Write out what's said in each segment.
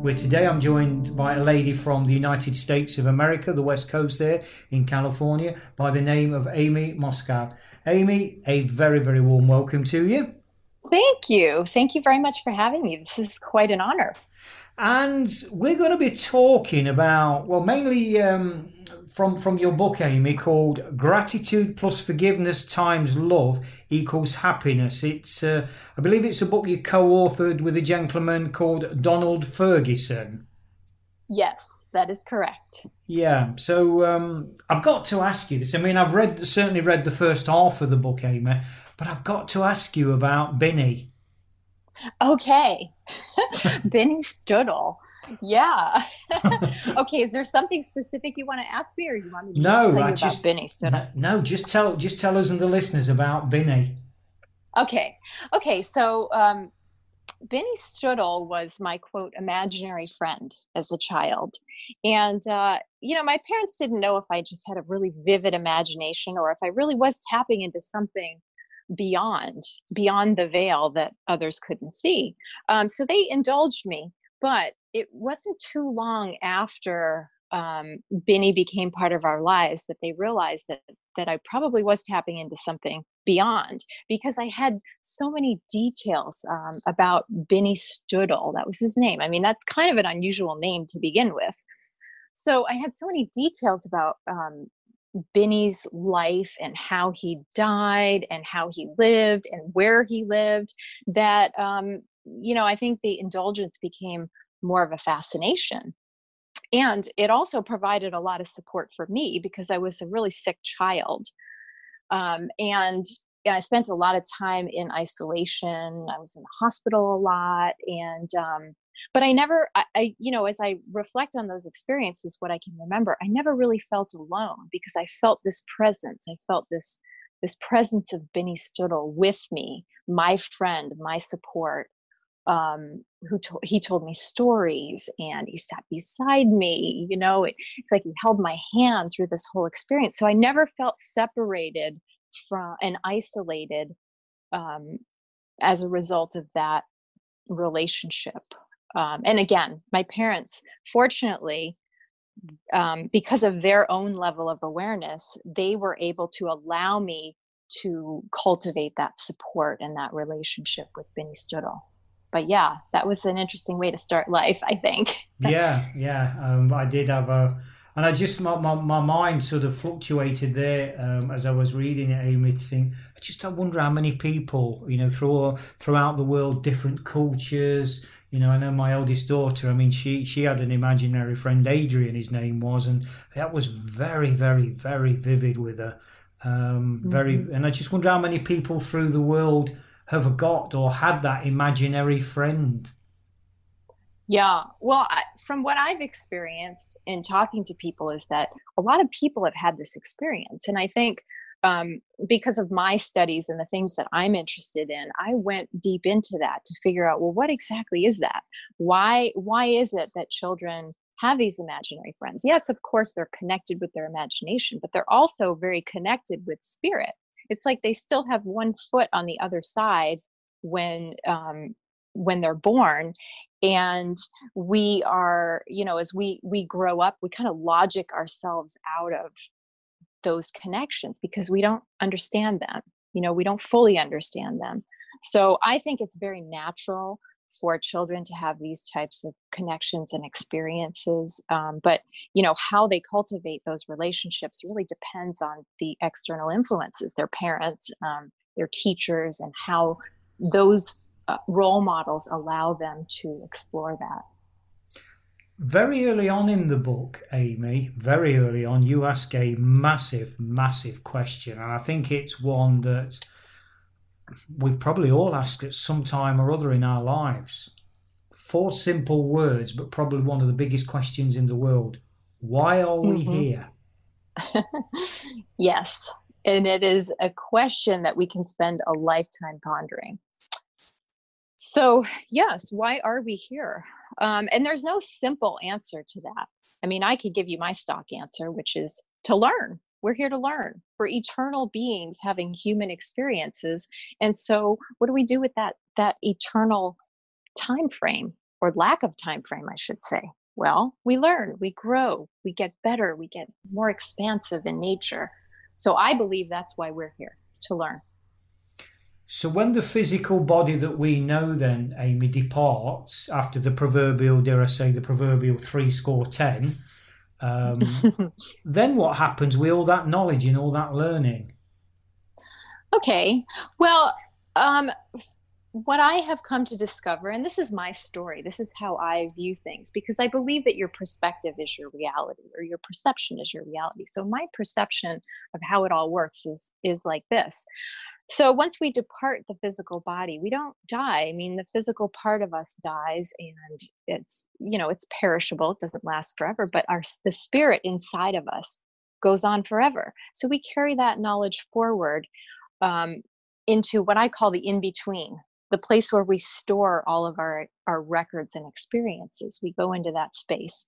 Where today I'm joined by a lady from the United States of America, the West Coast there in California, by the name of Amy Moscow. Amy, a very, very warm welcome to you. Thank you. Thank you very much for having me. This is quite an honor. And we're going to be talking about, well, mainly um, from, from your book, Amy, called Gratitude plus Forgiveness times Love equals Happiness. It's, uh, I believe it's a book you co authored with a gentleman called Donald Ferguson. Yes, that is correct. Yeah, so um, I've got to ask you this. I mean, I've read certainly read the first half of the book, Amy, but I've got to ask you about Binny. Okay. Benny Stoodle. Yeah. okay. Is there something specific you want to ask me, or you want me to no, just tell I you just, about Benny Stoodle? No, no, just tell just tell us and the listeners about Binny. Okay. Okay. So um, Benny Stoodle was my quote imaginary friend as a child, and uh, you know my parents didn't know if I just had a really vivid imagination or if I really was tapping into something beyond beyond the veil that others couldn't see um, so they indulged me but it wasn't too long after um, Binny became part of our lives that they realized that that I probably was tapping into something beyond because I had so many details um, about Binny Stoodle. That was his name. I mean, that's kind of an unusual name to begin with. So I had so many details about um, Binny's life and how he died and how he lived and where he lived that um, you know I think the indulgence became more of a fascination. And it also provided a lot of support for me because I was a really sick child. Um, and I spent a lot of time in isolation. I was in the hospital a lot. And um, but i never I, I, you know as i reflect on those experiences what i can remember i never really felt alone because i felt this presence. I felt this this presence of benny stoodle with me my friend my support um, who to- he told me stories and he sat beside me you know it, it's like he held my hand through this whole experience. So i never felt separated from and isolated um, as a result of that relationship um, and again my parents fortunately um, because of their own level of awareness they were able to allow me to cultivate that support and that relationship with benny stoodle but yeah that was an interesting way to start life i think yeah yeah um, i did have a and I just my, my, my mind sort of fluctuated there um, as I was reading it, Amy. To think, I just I wonder how many people, you know, through throughout the world, different cultures, you know, I know my eldest daughter. I mean, she she had an imaginary friend, Adrian, his name was, and that was very, very, very vivid with her. Um, very, mm-hmm. and I just wonder how many people through the world have got or had that imaginary friend. Yeah, well, I, from what I've experienced in talking to people, is that a lot of people have had this experience, and I think um, because of my studies and the things that I'm interested in, I went deep into that to figure out well, what exactly is that? Why why is it that children have these imaginary friends? Yes, of course they're connected with their imagination, but they're also very connected with spirit. It's like they still have one foot on the other side when um, when they're born and we are you know as we we grow up we kind of logic ourselves out of those connections because we don't understand them you know we don't fully understand them. So i think it's very natural for children to have these types of connections and experiences um, but you know how they cultivate those relationships really depends on the external influences their parents um, their teachers and how those uh, role models allow them to explore that very early on in the book, Amy, very early on, you ask a massive, massive question. And I think it's one that we've probably all asked at some time or other in our lives. four simple words, but probably one of the biggest questions in the world. Why are we mm-hmm. here? yes. And it is a question that we can spend a lifetime pondering. So, yes, why are we here? Um, and there's no simple answer to that. I mean, I could give you my stock answer, which is to learn. We're here to learn. We're eternal beings having human experiences. And so, what do we do with that that eternal time frame or lack of time frame, I should say? Well, we learn, we grow, we get better, we get more expansive in nature. So I believe that's why we're here, to learn. So when the physical body that we know then, Amy, departs after the proverbial, dare I say, the proverbial three score ten, um, then what happens with all that knowledge and all that learning? Okay. Well, um, what I have come to discover, and this is my story, this is how I view things, because I believe that your perspective is your reality or your perception is your reality. So my perception of how it all works is is like this. So once we depart the physical body, we don't die. I mean, the physical part of us dies and it's, you know, it's perishable, it doesn't last forever, but our the spirit inside of us goes on forever. So we carry that knowledge forward um, into what I call the in between the place where we store all of our our records and experiences we go into that space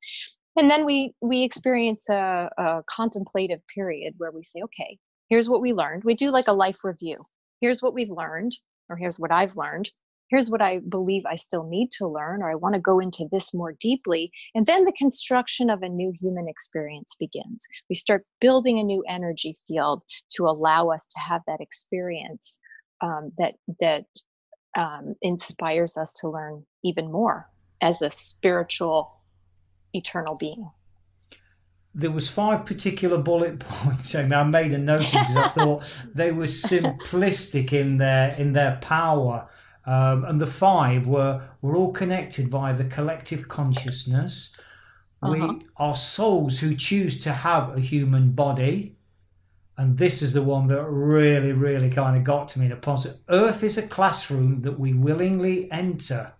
and then we we experience a, a, contemplative period where we say okay here's what we learned. We do like a life review. Here's what we've learned or here's what i've learned. Here's what i believe i still need to learn or i want to go into this more deeply. And then the construction of a new human experience begins. We start building a new energy field to allow us to have that experience um, that that um, inspires us to learn even more as a spiritual eternal being there was five particular bullet points I, mean, I made a note because I thought they were simplistic in their in their power um, and the five were were all connected by the collective consciousness uh-huh. we are souls who choose to have a human body and this is the one that really, really kind of got to me in a positive. Earth is a classroom that we willingly enter.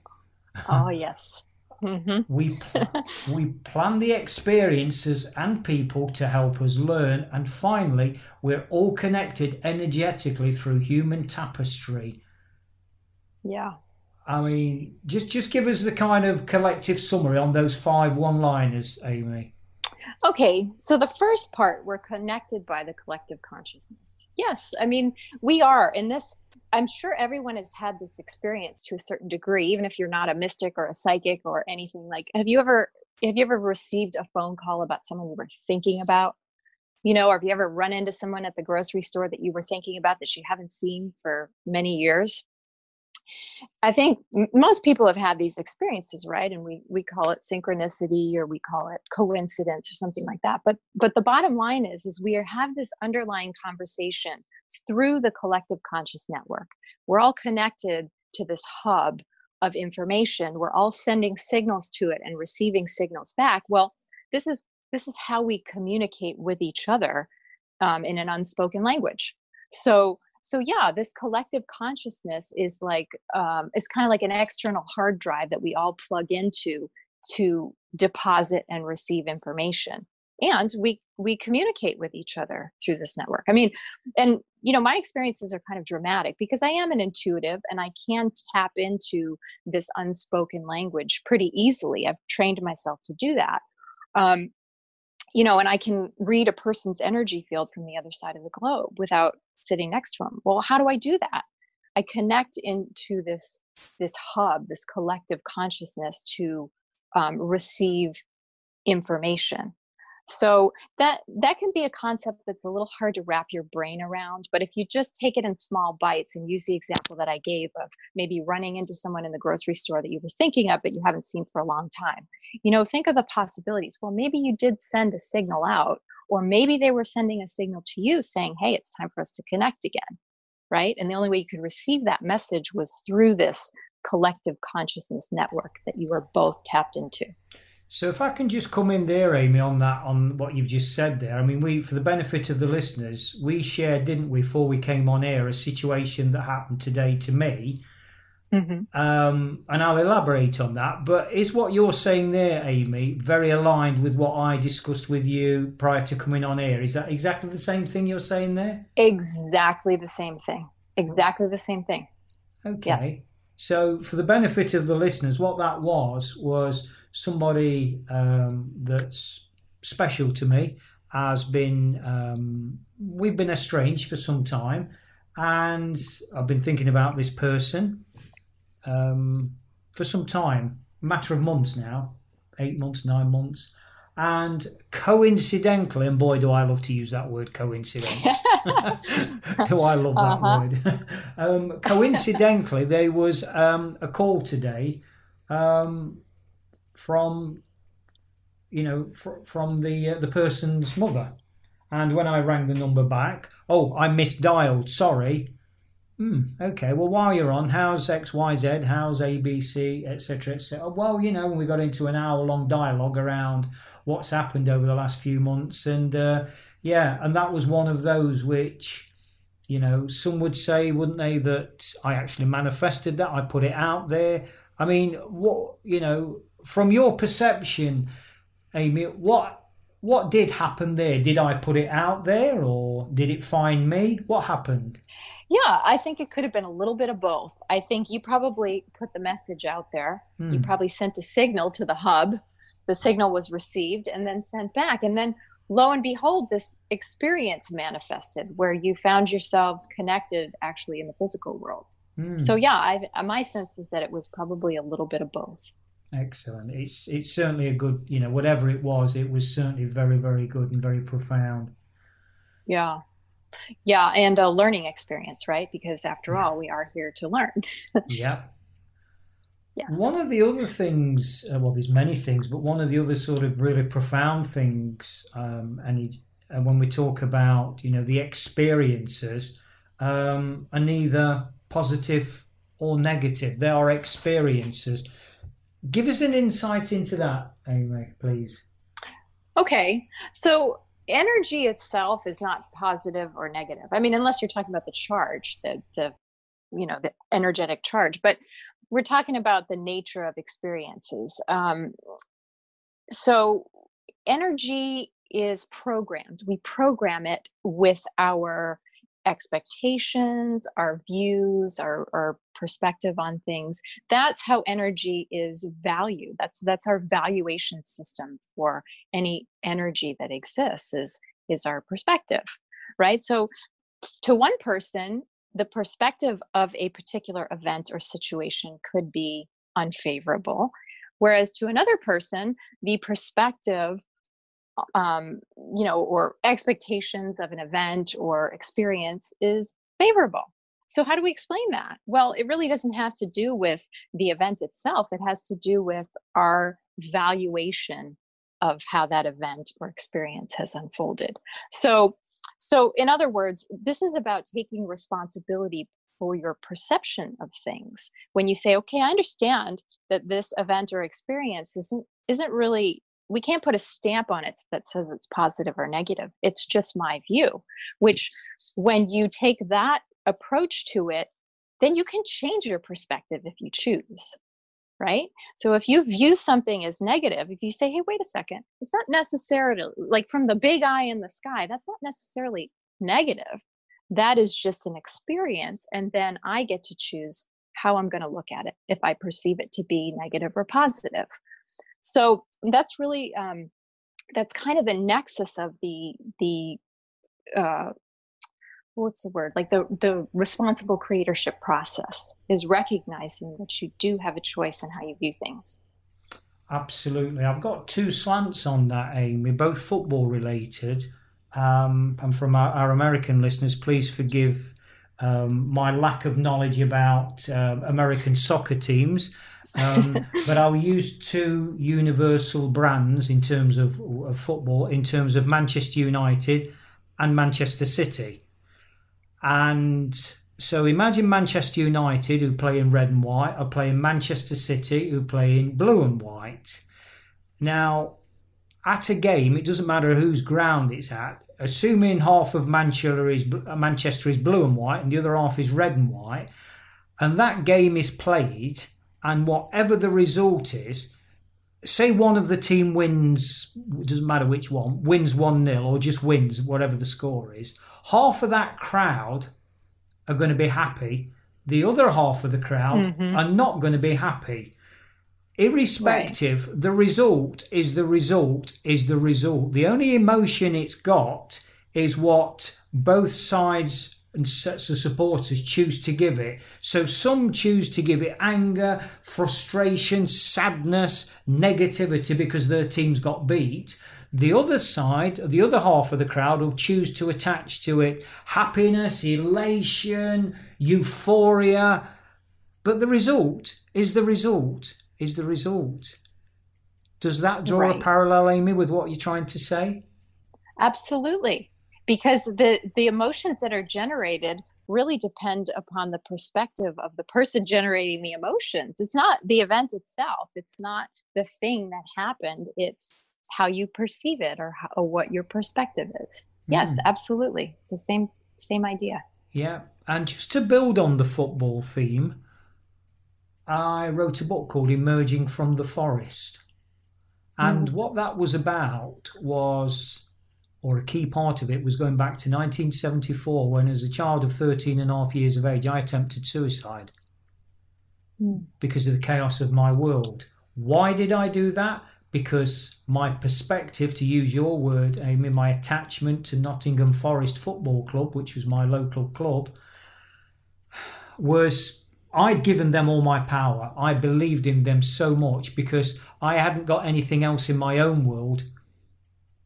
Oh yes. Mm-hmm. we pl- we plan the experiences and people to help us learn, and finally, we're all connected energetically through human tapestry. Yeah. I mean, just just give us the kind of collective summary on those five one-liners, Amy. Okay, so the first part, we're connected by the collective consciousness. Yes, I mean, we are. In this, I'm sure everyone has had this experience to a certain degree, even if you're not a mystic or a psychic or anything. Like, have you ever have you ever received a phone call about someone you were thinking about? You know, or have you ever run into someone at the grocery store that you were thinking about that you haven't seen for many years? I think most people have had these experiences, right? And we we call it synchronicity or we call it coincidence or something like that. But but the bottom line is is we are, have this underlying conversation through the collective conscious network. We're all connected to this hub of information. We're all sending signals to it and receiving signals back. Well, this is this is how we communicate with each other um, in an unspoken language. So so yeah this collective consciousness is like um, it's kind of like an external hard drive that we all plug into to deposit and receive information and we we communicate with each other through this network. I mean and you know my experiences are kind of dramatic because i am an intuitive and i can tap into this unspoken language pretty easily. I've trained myself to do that um, you know and i can read a person's energy field from the other side of the globe without sitting next to them well how do i do that? I connect into this this hub this collective consciousness to um, receive information. So that that can be a concept that's a little hard to wrap your brain around but if you just take it in small bites and use the example that i gave of maybe running into someone in the grocery store that you were thinking of but you haven't seen for a long time. You know think of the possibilities. Well maybe you did send a signal out or maybe they were sending a signal to you saying, hey, it's time for us to connect again, right? And the only way you could receive that message was through this collective consciousness network that you were both tapped into. So if I can just come in there, Amy, on that, on what you've just said there. I mean, we, for the benefit of the listeners, we shared, didn't we, before we came on air, a situation that happened today to me. Mm-hmm. Um, and I'll elaborate on that. But is what you're saying there, Amy, very aligned with what I discussed with you prior to coming on air? Is that exactly the same thing you're saying there? Exactly the same thing. Exactly the same thing. Okay. Yes. So, for the benefit of the listeners, what that was was somebody um, that's special to me has been um, we've been estranged for some time and I've been thinking about this person um, for some time, matter of months now, eight months, nine months. And coincidentally, and boy, do I love to use that word coincidence. do I love that uh-huh. word? um, coincidentally, there was um, a call today um, from, you know, fr- from the uh, the person's mother, and when I rang the number back, oh, I misdialed. Sorry. Hmm, okay, well, while you're on, how's XYZ, how's ABC, etc., etc.? Well, you know, we got into an hour long dialogue around what's happened over the last few months. And uh, yeah, and that was one of those which, you know, some would say, wouldn't they, that I actually manifested that, I put it out there. I mean, what, you know, from your perception, Amy, what what did happen there? Did I put it out there or did it find me? What happened? Yeah, I think it could have been a little bit of both. I think you probably put the message out there. You hmm. probably sent a signal to the hub. The signal was received and then sent back. And then lo and behold, this experience manifested where you found yourselves connected actually in the physical world. Hmm. So, yeah, I, my sense is that it was probably a little bit of both. Excellent. It's it's certainly a good, you know, whatever it was, it was certainly very, very good and very profound. Yeah. Yeah, and a learning experience, right? Because after all, we are here to learn. yeah. Yes. One of the other things, uh, well, there's many things, but one of the other sort of really profound things, um, and, it, and when we talk about, you know, the experiences, um, are neither positive or negative. They are experiences. Give us an insight into that, Amy, please. Okay. So energy itself is not positive or negative. I mean, unless you're talking about the charge, the, the you know, the energetic charge, but we're talking about the nature of experiences. Um, so energy is programmed. We program it with our expectations, our views, our, our perspective on things. That's how energy is valued. That's that's our valuation system for any energy that exists is is our perspective, right? So to one person, the perspective of a particular event or situation could be unfavorable. Whereas to another person, the perspective um, you know, or expectations of an event or experience is favorable. So, how do we explain that? Well, it really doesn't have to do with the event itself, it has to do with our valuation of how that event or experience has unfolded. So, so in other words, this is about taking responsibility for your perception of things. When you say, okay, I understand that this event or experience isn't isn't really we can't put a stamp on it that says it's positive or negative. It's just my view, which when you take that approach to it, then you can change your perspective if you choose. Right. So if you view something as negative, if you say, hey, wait a second, it's not necessarily like from the big eye in the sky, that's not necessarily negative. That is just an experience. And then I get to choose how I'm going to look at it if I perceive it to be negative or positive. So that's really um, that's kind of the nexus of the the uh, what's the word like the the responsible creatorship process is recognizing that you do have a choice in how you view things. Absolutely, I've got two slants on that, Amy, both football related. Um, and from our, our, American listeners, please forgive um, my lack of knowledge about uh, American soccer teams. Um, but I'll use two universal brands in terms of, of, football, in terms of Manchester United and Manchester City. And so imagine Manchester United, who play in red and white, are playing Manchester City, who play in blue and white. Now, at a game, it doesn't matter whose ground it's at. Assuming half of Manchester is Manchester is blue and white and the other half is red and white, and that game is played, and whatever the result is, say one of the team wins, doesn't matter which one, wins 1 0 or just wins, whatever the score is, half of that crowd are going to be happy. The other half of the crowd mm-hmm. are not going to be happy. Irrespective, right. the result is the result is the result. The only emotion it's got is what both sides and sets of supporters choose to give it. So some choose to give it anger, frustration, sadness, negativity because their team's got beat. The other side, the other half of the crowd will choose to attach to it happiness, elation, euphoria. But the result is the result, is the result. Does that draw right. a parallel, Amy, with what you're trying to say? Absolutely because the the emotions that are generated really depend upon the perspective of the person generating the emotions it's not the event itself it's not the thing that happened it's how you perceive it or, how, or what your perspective is mm. yes absolutely it's the same same idea yeah and just to build on the football theme i wrote a book called emerging from the forest and mm. what that was about was or a key part of it was going back to 1974 when as a child of 13 and a half years of age i attempted suicide mm. because of the chaos of my world why did i do that because my perspective to use your word amy my attachment to nottingham forest football club which was my local club was I'd given them all my power. I believed in them so much because I hadn't got anything else in my own world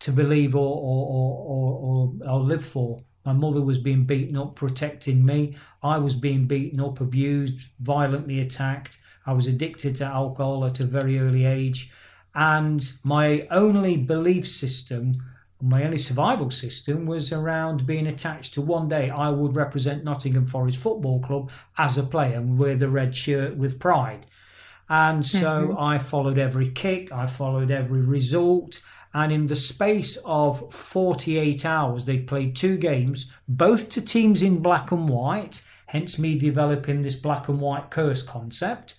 to believe or or, or, or, or live for. My mother was being beaten up, protecting me. I was being beaten up, abused, violently attacked. I was addicted to alcohol at a very early age. And my only belief system, my only survival system was around being attached to one day I would represent Nottingham Forest Football Club as a player and wear the red shirt with pride. And so mm-hmm. I followed every kick, I followed every result. And in the space of 48 hours, they played two games, both to teams in black and white, hence me developing this black and white curse concept,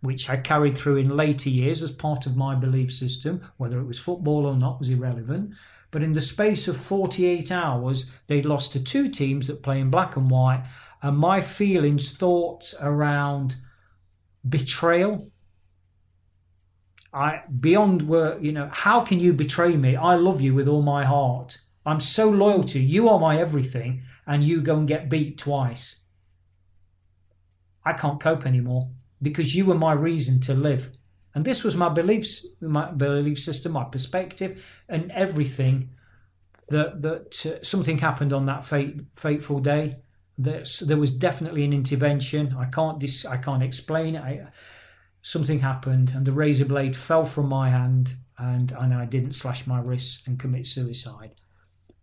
which I carried through in later years as part of my belief system. Whether it was football or not was irrelevant. But in the space of 48 hours, they lost to two teams that play in black and white. And my feelings, thoughts around betrayal, I beyond where you know how can you betray me? I love you with all my heart. I'm so loyal to you. You are my everything, and you go and get beat twice. I can't cope anymore because you were my reason to live. And this was my beliefs, my belief system, my perspective, and everything. That that uh, something happened on that fate, fateful day. That there was definitely an intervention. I can't dis, I can't explain it. I, something happened and the razor blade fell from my hand and, and I didn't slash my wrists and commit suicide.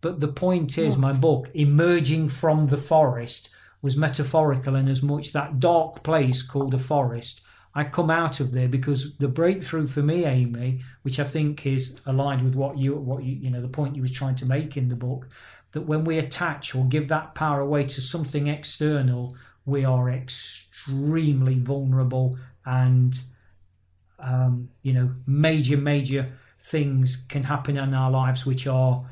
But the point is, oh. my book, Emerging from the Forest, was metaphorical in as much that dark place called a forest. I come out of there because the breakthrough for me, Amy, which I think is aligned with what you, what you, you know, the point you was trying to make in the book, that when we attach or give that power away to something external, we are extremely vulnerable and um, you know major major things can happen in our lives which are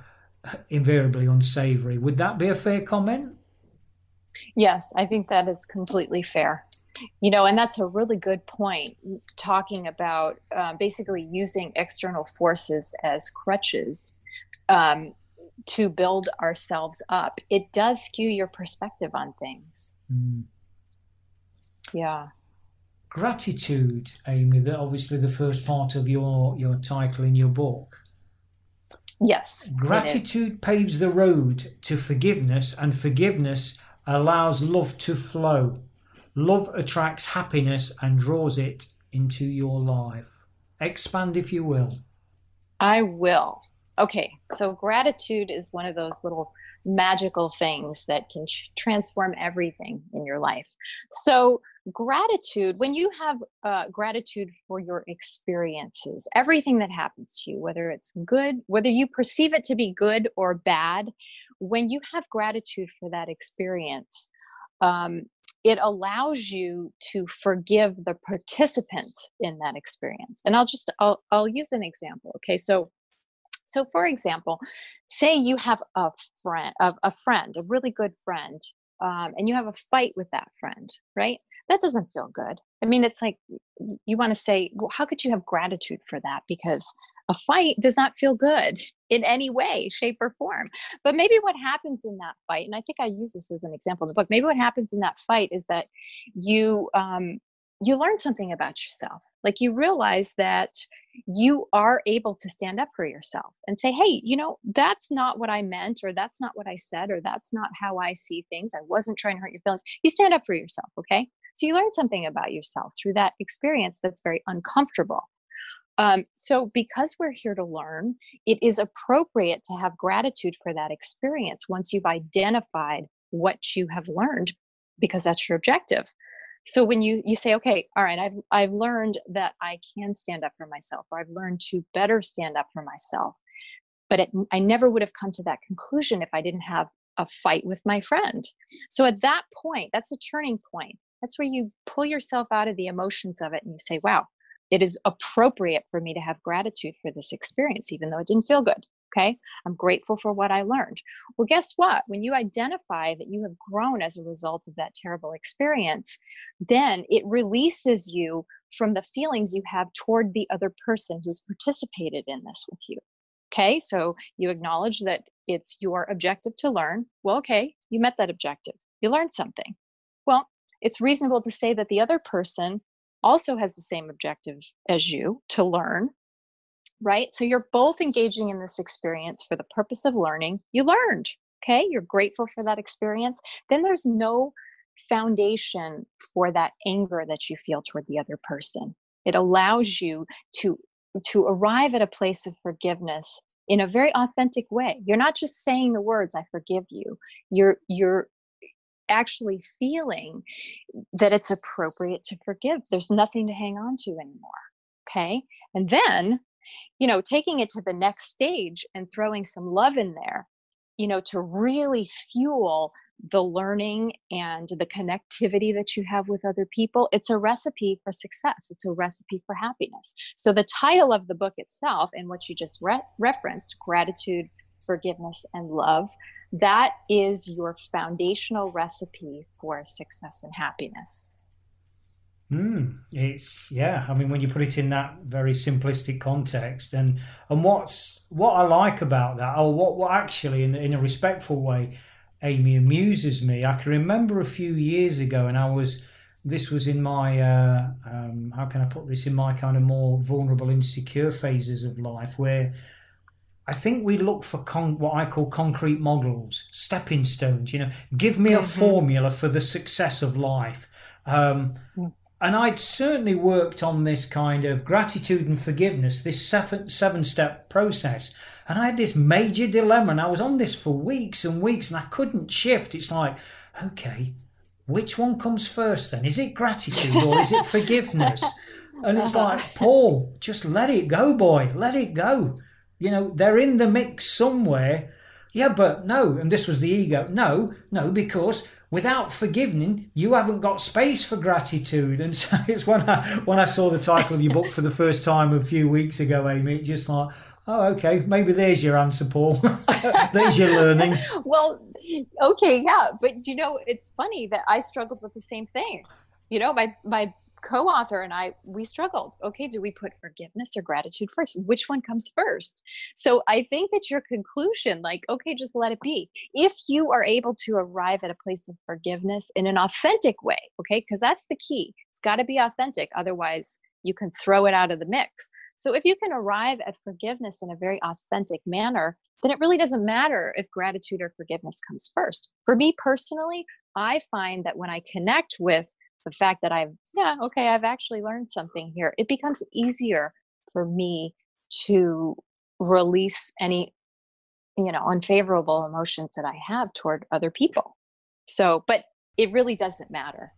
invariably unsavory. Would that be a fair comment? Yes i think that is completely fair you know and that's a really good point talking about uh, basically using external forces as crutches um, to build ourselves up it does skew your perspective on things mm. yeah gratitude, Amy. That obviously the first part of your your title in your book. Yes. Gratitude paves the road to forgiveness, and forgiveness allows love to flow. Love attracts happiness and draws it into your life. Expand, if you will. I will. Okay, so gratitude is one of those little magical things that can transform everything in your life. So, gratitude, when you have uh, gratitude for your experiences, everything that happens to you, whether it's good, whether you perceive it to be good or bad, when you have gratitude for that experience, um, it allows you to forgive the participants in that experience. And i'll just i'll, I'll use an example okay? So so for example say you have a friend a, a friend a really good friend um, and you have a fight with that friend right? That doesn't feel good. I mean it's like you want to say well how could you have gratitude for that? Because a fight does not feel good in any way, shape, or form. But maybe what happens in that fight, and I think I use this as an example in the book, maybe what happens in that fight is that you um, you learn something about yourself. Like you realize that you are able to stand up for yourself and say, hey, you know, that's not what I meant, or that's not what I said, or that's not how I see things. I wasn't trying to hurt your feelings. You stand up for yourself, okay? So you learn something about yourself through that experience that's very uncomfortable. Um, so, because we're here to learn, it is appropriate to have gratitude for that experience once you've identified what you have learned, because that's your objective. So when you you say, okay, all right, I've I've learned that I can stand up for myself, or I've learned to better stand up for myself, but it, I never would have come to that conclusion if I didn't have a fight with my friend. So at that point, that's a turning point. That's where you pull yourself out of the emotions of it and you say, wow, it is appropriate for me to have gratitude for this experience, even though it didn't feel good. Okay. I'm grateful for what I learned. Well, guess what? When you identify that you have grown as a result of that terrible experience, then it releases you from the feelings you have toward the other person who's participated in this with you. Okay. So you acknowledge that it's your objective to learn. Well, okay. You met that objective. You learned something. Well, it's reasonable to say that the other person also has the same objective as you to learn right? So you're both engaging in this experience for the purpose of learning. You learned okay? You're grateful for that experience. Then there's no foundation for that anger that you feel toward the other person. It allows you to to arrive at a place of forgiveness in a very authentic way. You're not just saying the words i forgive you. You're you're actually feeling that it's appropriate to forgive. There's nothing to hang on to anymore. Okay. And then, you know, taking it to the next stage and throwing some love in there, you know, to really fuel the learning and the connectivity that you have with other people. It's a recipe for success, it's a recipe for happiness. So, the title of the book itself and what you just re- referenced, Gratitude forgiveness, and love. That is your foundational recipe for success and happiness. Mm, it's yeah. I mean, when you put it in that very simplistic context, and and what's what I like about that, or what what actually, in in a respectful way, Amy amuses me. I can remember a few years ago, and I was this was in my uh, um, how can I put this in my kind of more vulnerable, insecure phases of life, where I think we look for con- what I call concrete models, stepping stones. You know, give me a mm-hmm. formula for the success of life. Um, mm. and I'd certainly worked on this kind of gratitude and forgiveness, this seven, seven step process. And I had this major dilemma, and I was on this for weeks and weeks, and I couldn't shift. It's like, okay, which one comes first then? Is it gratitude or is it forgiveness? And it's like, Paul, just let it go, boy, let it go. You know, they're in the mix somewhere. Yeah, but no, and this was the ego. No, no, because without forgiving, you haven't got space for gratitude. And so it's when I when I saw the title of your book for the first time a few weeks ago, Amy, just like, oh, okay, maybe there's your answer, Paul. there's your learning. well, okay, yeah, but you know, it's funny that I struggled with the same thing. You know, my my co-author and I we struggled. Okay, do we put forgiveness or gratitude first? Which one comes first? So I think that your conclusion like okay, just let it be. If you are able to arrive at a place of forgiveness in an authentic way, okay? Because that's the key. It's got to be authentic otherwise you can throw it out of the mix. So if you can arrive at forgiveness in a very authentic manner, then it really doesn't matter if gratitude or forgiveness comes first. For me personally, I find that when I connect with the fact that I've, yeah, okay, I've actually learned something here, it becomes easier for me to release any, you know, unfavorable emotions that I have toward other people. So, but it really doesn't matter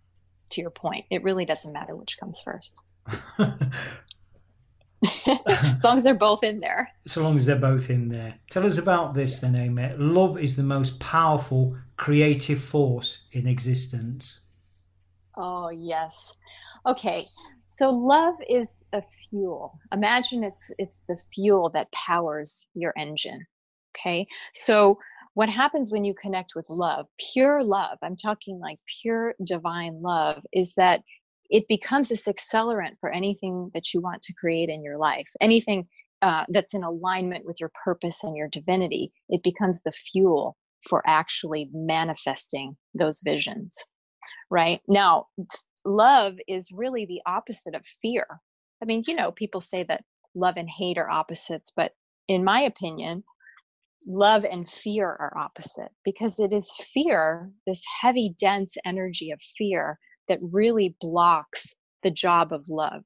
to your point. It really doesn't matter which comes first. as long as they're both in there. So long as they're both in there. Tell us about this then, Amy. Love is the most powerful creative force in existence. Oh, yes. Okay. So love is a fuel. Imagine it's it's the fuel that powers your engine. Okay? So what happens when you connect with love, pure love, I'm talking like pure divine love, is that it becomes this accelerant for anything that you want to create in your life, anything uh, that's in alignment with your purpose and your divinity. It becomes the fuel for actually manifesting those visions, right? Now, love is really the opposite of fear. I mean, you know, people say that love and hate are opposites, but in my opinion, love and fear are opposite because it is fear, this heavy, dense energy of fear, that really blocks the job of love.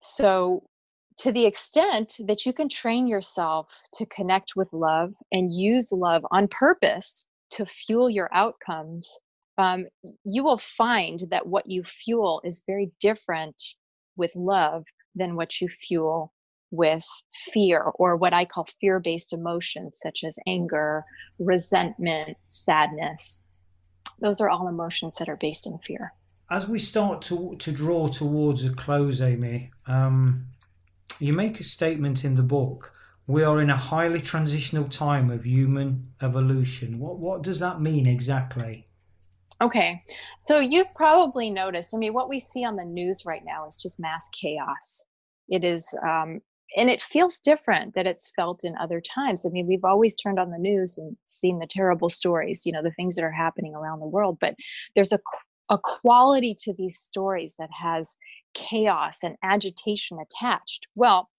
So, to the extent that you can train yourself to connect with love and use love on purpose to fuel your outcomes, um, you will find that what you fuel is very different with love than what you fuel with fear or what I call fear based emotions, such as anger, resentment, sadness. Those are all emotions that are based in fear. As we start to, to draw towards a close, Amy, um, you make a statement in the book. We are in a highly transitional time of human evolution. What, what does that mean exactly? Okay, so you've probably noticed. I mean, what we see on the news right now is just mass chaos. It is um, and it feels different that it's felt in other times. I mean, we've always turned on the news and seen the terrible stories, you know, the things that are happening around the world, but there's a a quality to these stories that has chaos and agitation attached. Well,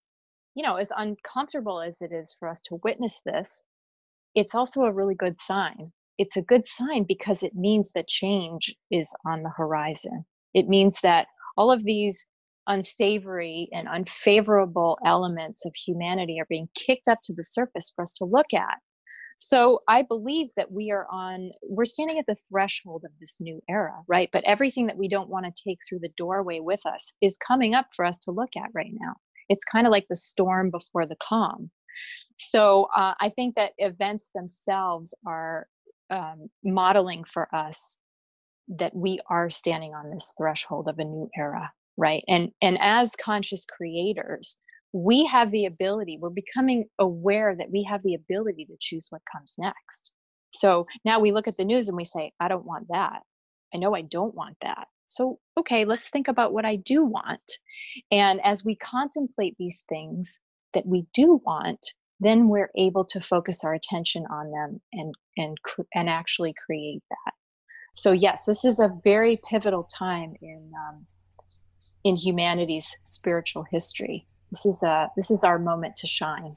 you know, as uncomfortable as it is for us to witness this, it's also a really good sign. It's a good sign because it means that change is on the horizon. It means that all of these unsavory and unfavorable elements of humanity are being kicked up to the surface for us to look at. So I believe that we are on, we're standing at the threshold of this new era, right? But everything that we don't want to take through the doorway with us is coming up for us to look at right now. It's kind of like the storm before the calm. So uh, I think that events themselves are um, modeling for us that we are standing on this threshold of a new era right? And and as conscious creators we have the ability we're becoming aware that we have the ability to choose what comes next. So now we look at the news and we say i don't want that. I know i don't want that so okay let's think about what i do want and as we contemplate these things that we do want then we're able to focus our attention on them and and and actually create that so yes this is a very pivotal time in um, in humanity's spiritual history. This is a this is our moment to shine.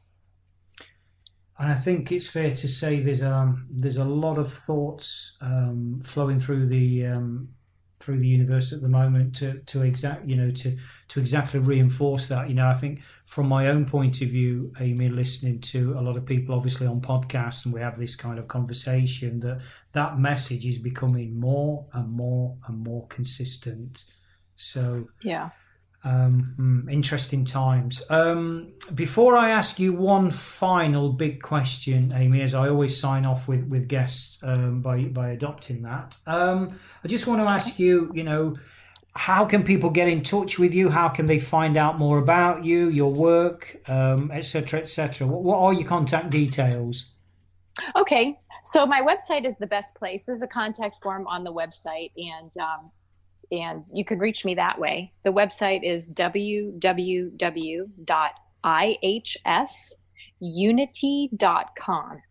And I think it's fair to say there's um there's a lot of thoughts um, flowing through the um, through the universe at the moment to to exact you know to to exactly reinforce that. You know, I think from my own point of view, Amy, listening to a lot of people obviously on podcasts, and we have this kind of conversation that that message is becoming more and more and more consistent so yeah. Um, hmm, interesting times. Um, before I ask you one final big question, Amy, as I always sign off with with guests um, by by adopting that, um, I just want to ask you, you know, how can people get in touch with you? How can they find out more about you, your work, etc., um, etc.? Et what, what are your contact details? Okay, so my website is the best place. There's a contact form on the website, and um, and you can reach me that way. The website is www.ihsunity.com.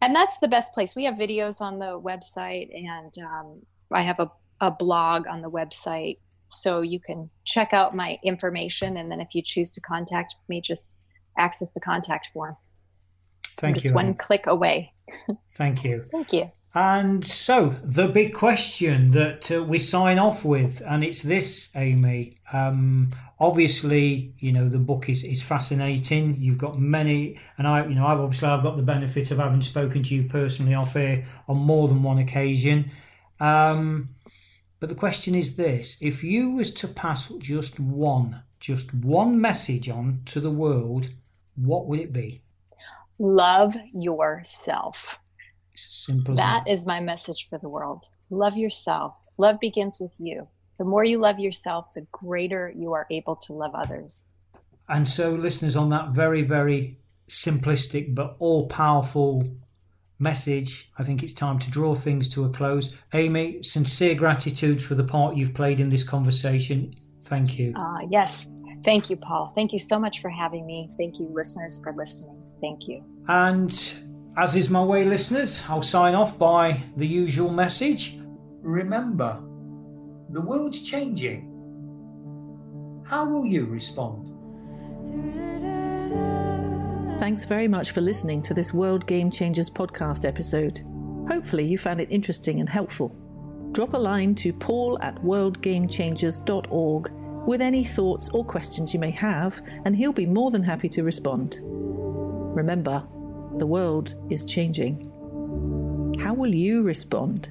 And that's the best place. We have videos on the website, and um, I have a, a blog on the website. So you can check out my information. And then if you choose to contact me, just access the contact form. Thank you. Just one click away. Thank you. Thank you. And so, the big question that uh, we sign off with, and it's this, Amy. Um, obviously, you know the book is, is fascinating. You've got many, and I, you know, I've obviously I've got the benefit of having spoken to you personally off air on more than one occasion. Um, but the question is this: If you was to pass just one, just one message on to the world, what would it be? Love yourself simple that. is my message for the world. Love yourself. Love begins with you. The more you love yourself, the greater you are able to love others. And so, listeners, on that very, very simplistic but all powerful message, I think it's time to draw things to a close. Amy, sincere gratitude for the part you've played in this conversation. Thank you. Uh, yes. Thank you, Paul. Thank you so much for having me. Thank you, listeners, for listening. Thank you. And as is my way, listeners, I'll sign off by the usual message. Remember, the world's changing. How will you respond? Thanks very much for listening to this World Game Changers podcast episode. Hopefully, you found it interesting and helpful. Drop a line to paul at worldgamechangers.org with any thoughts or questions you may have, and he'll be more than happy to respond. Remember, the world is changing. How will you respond?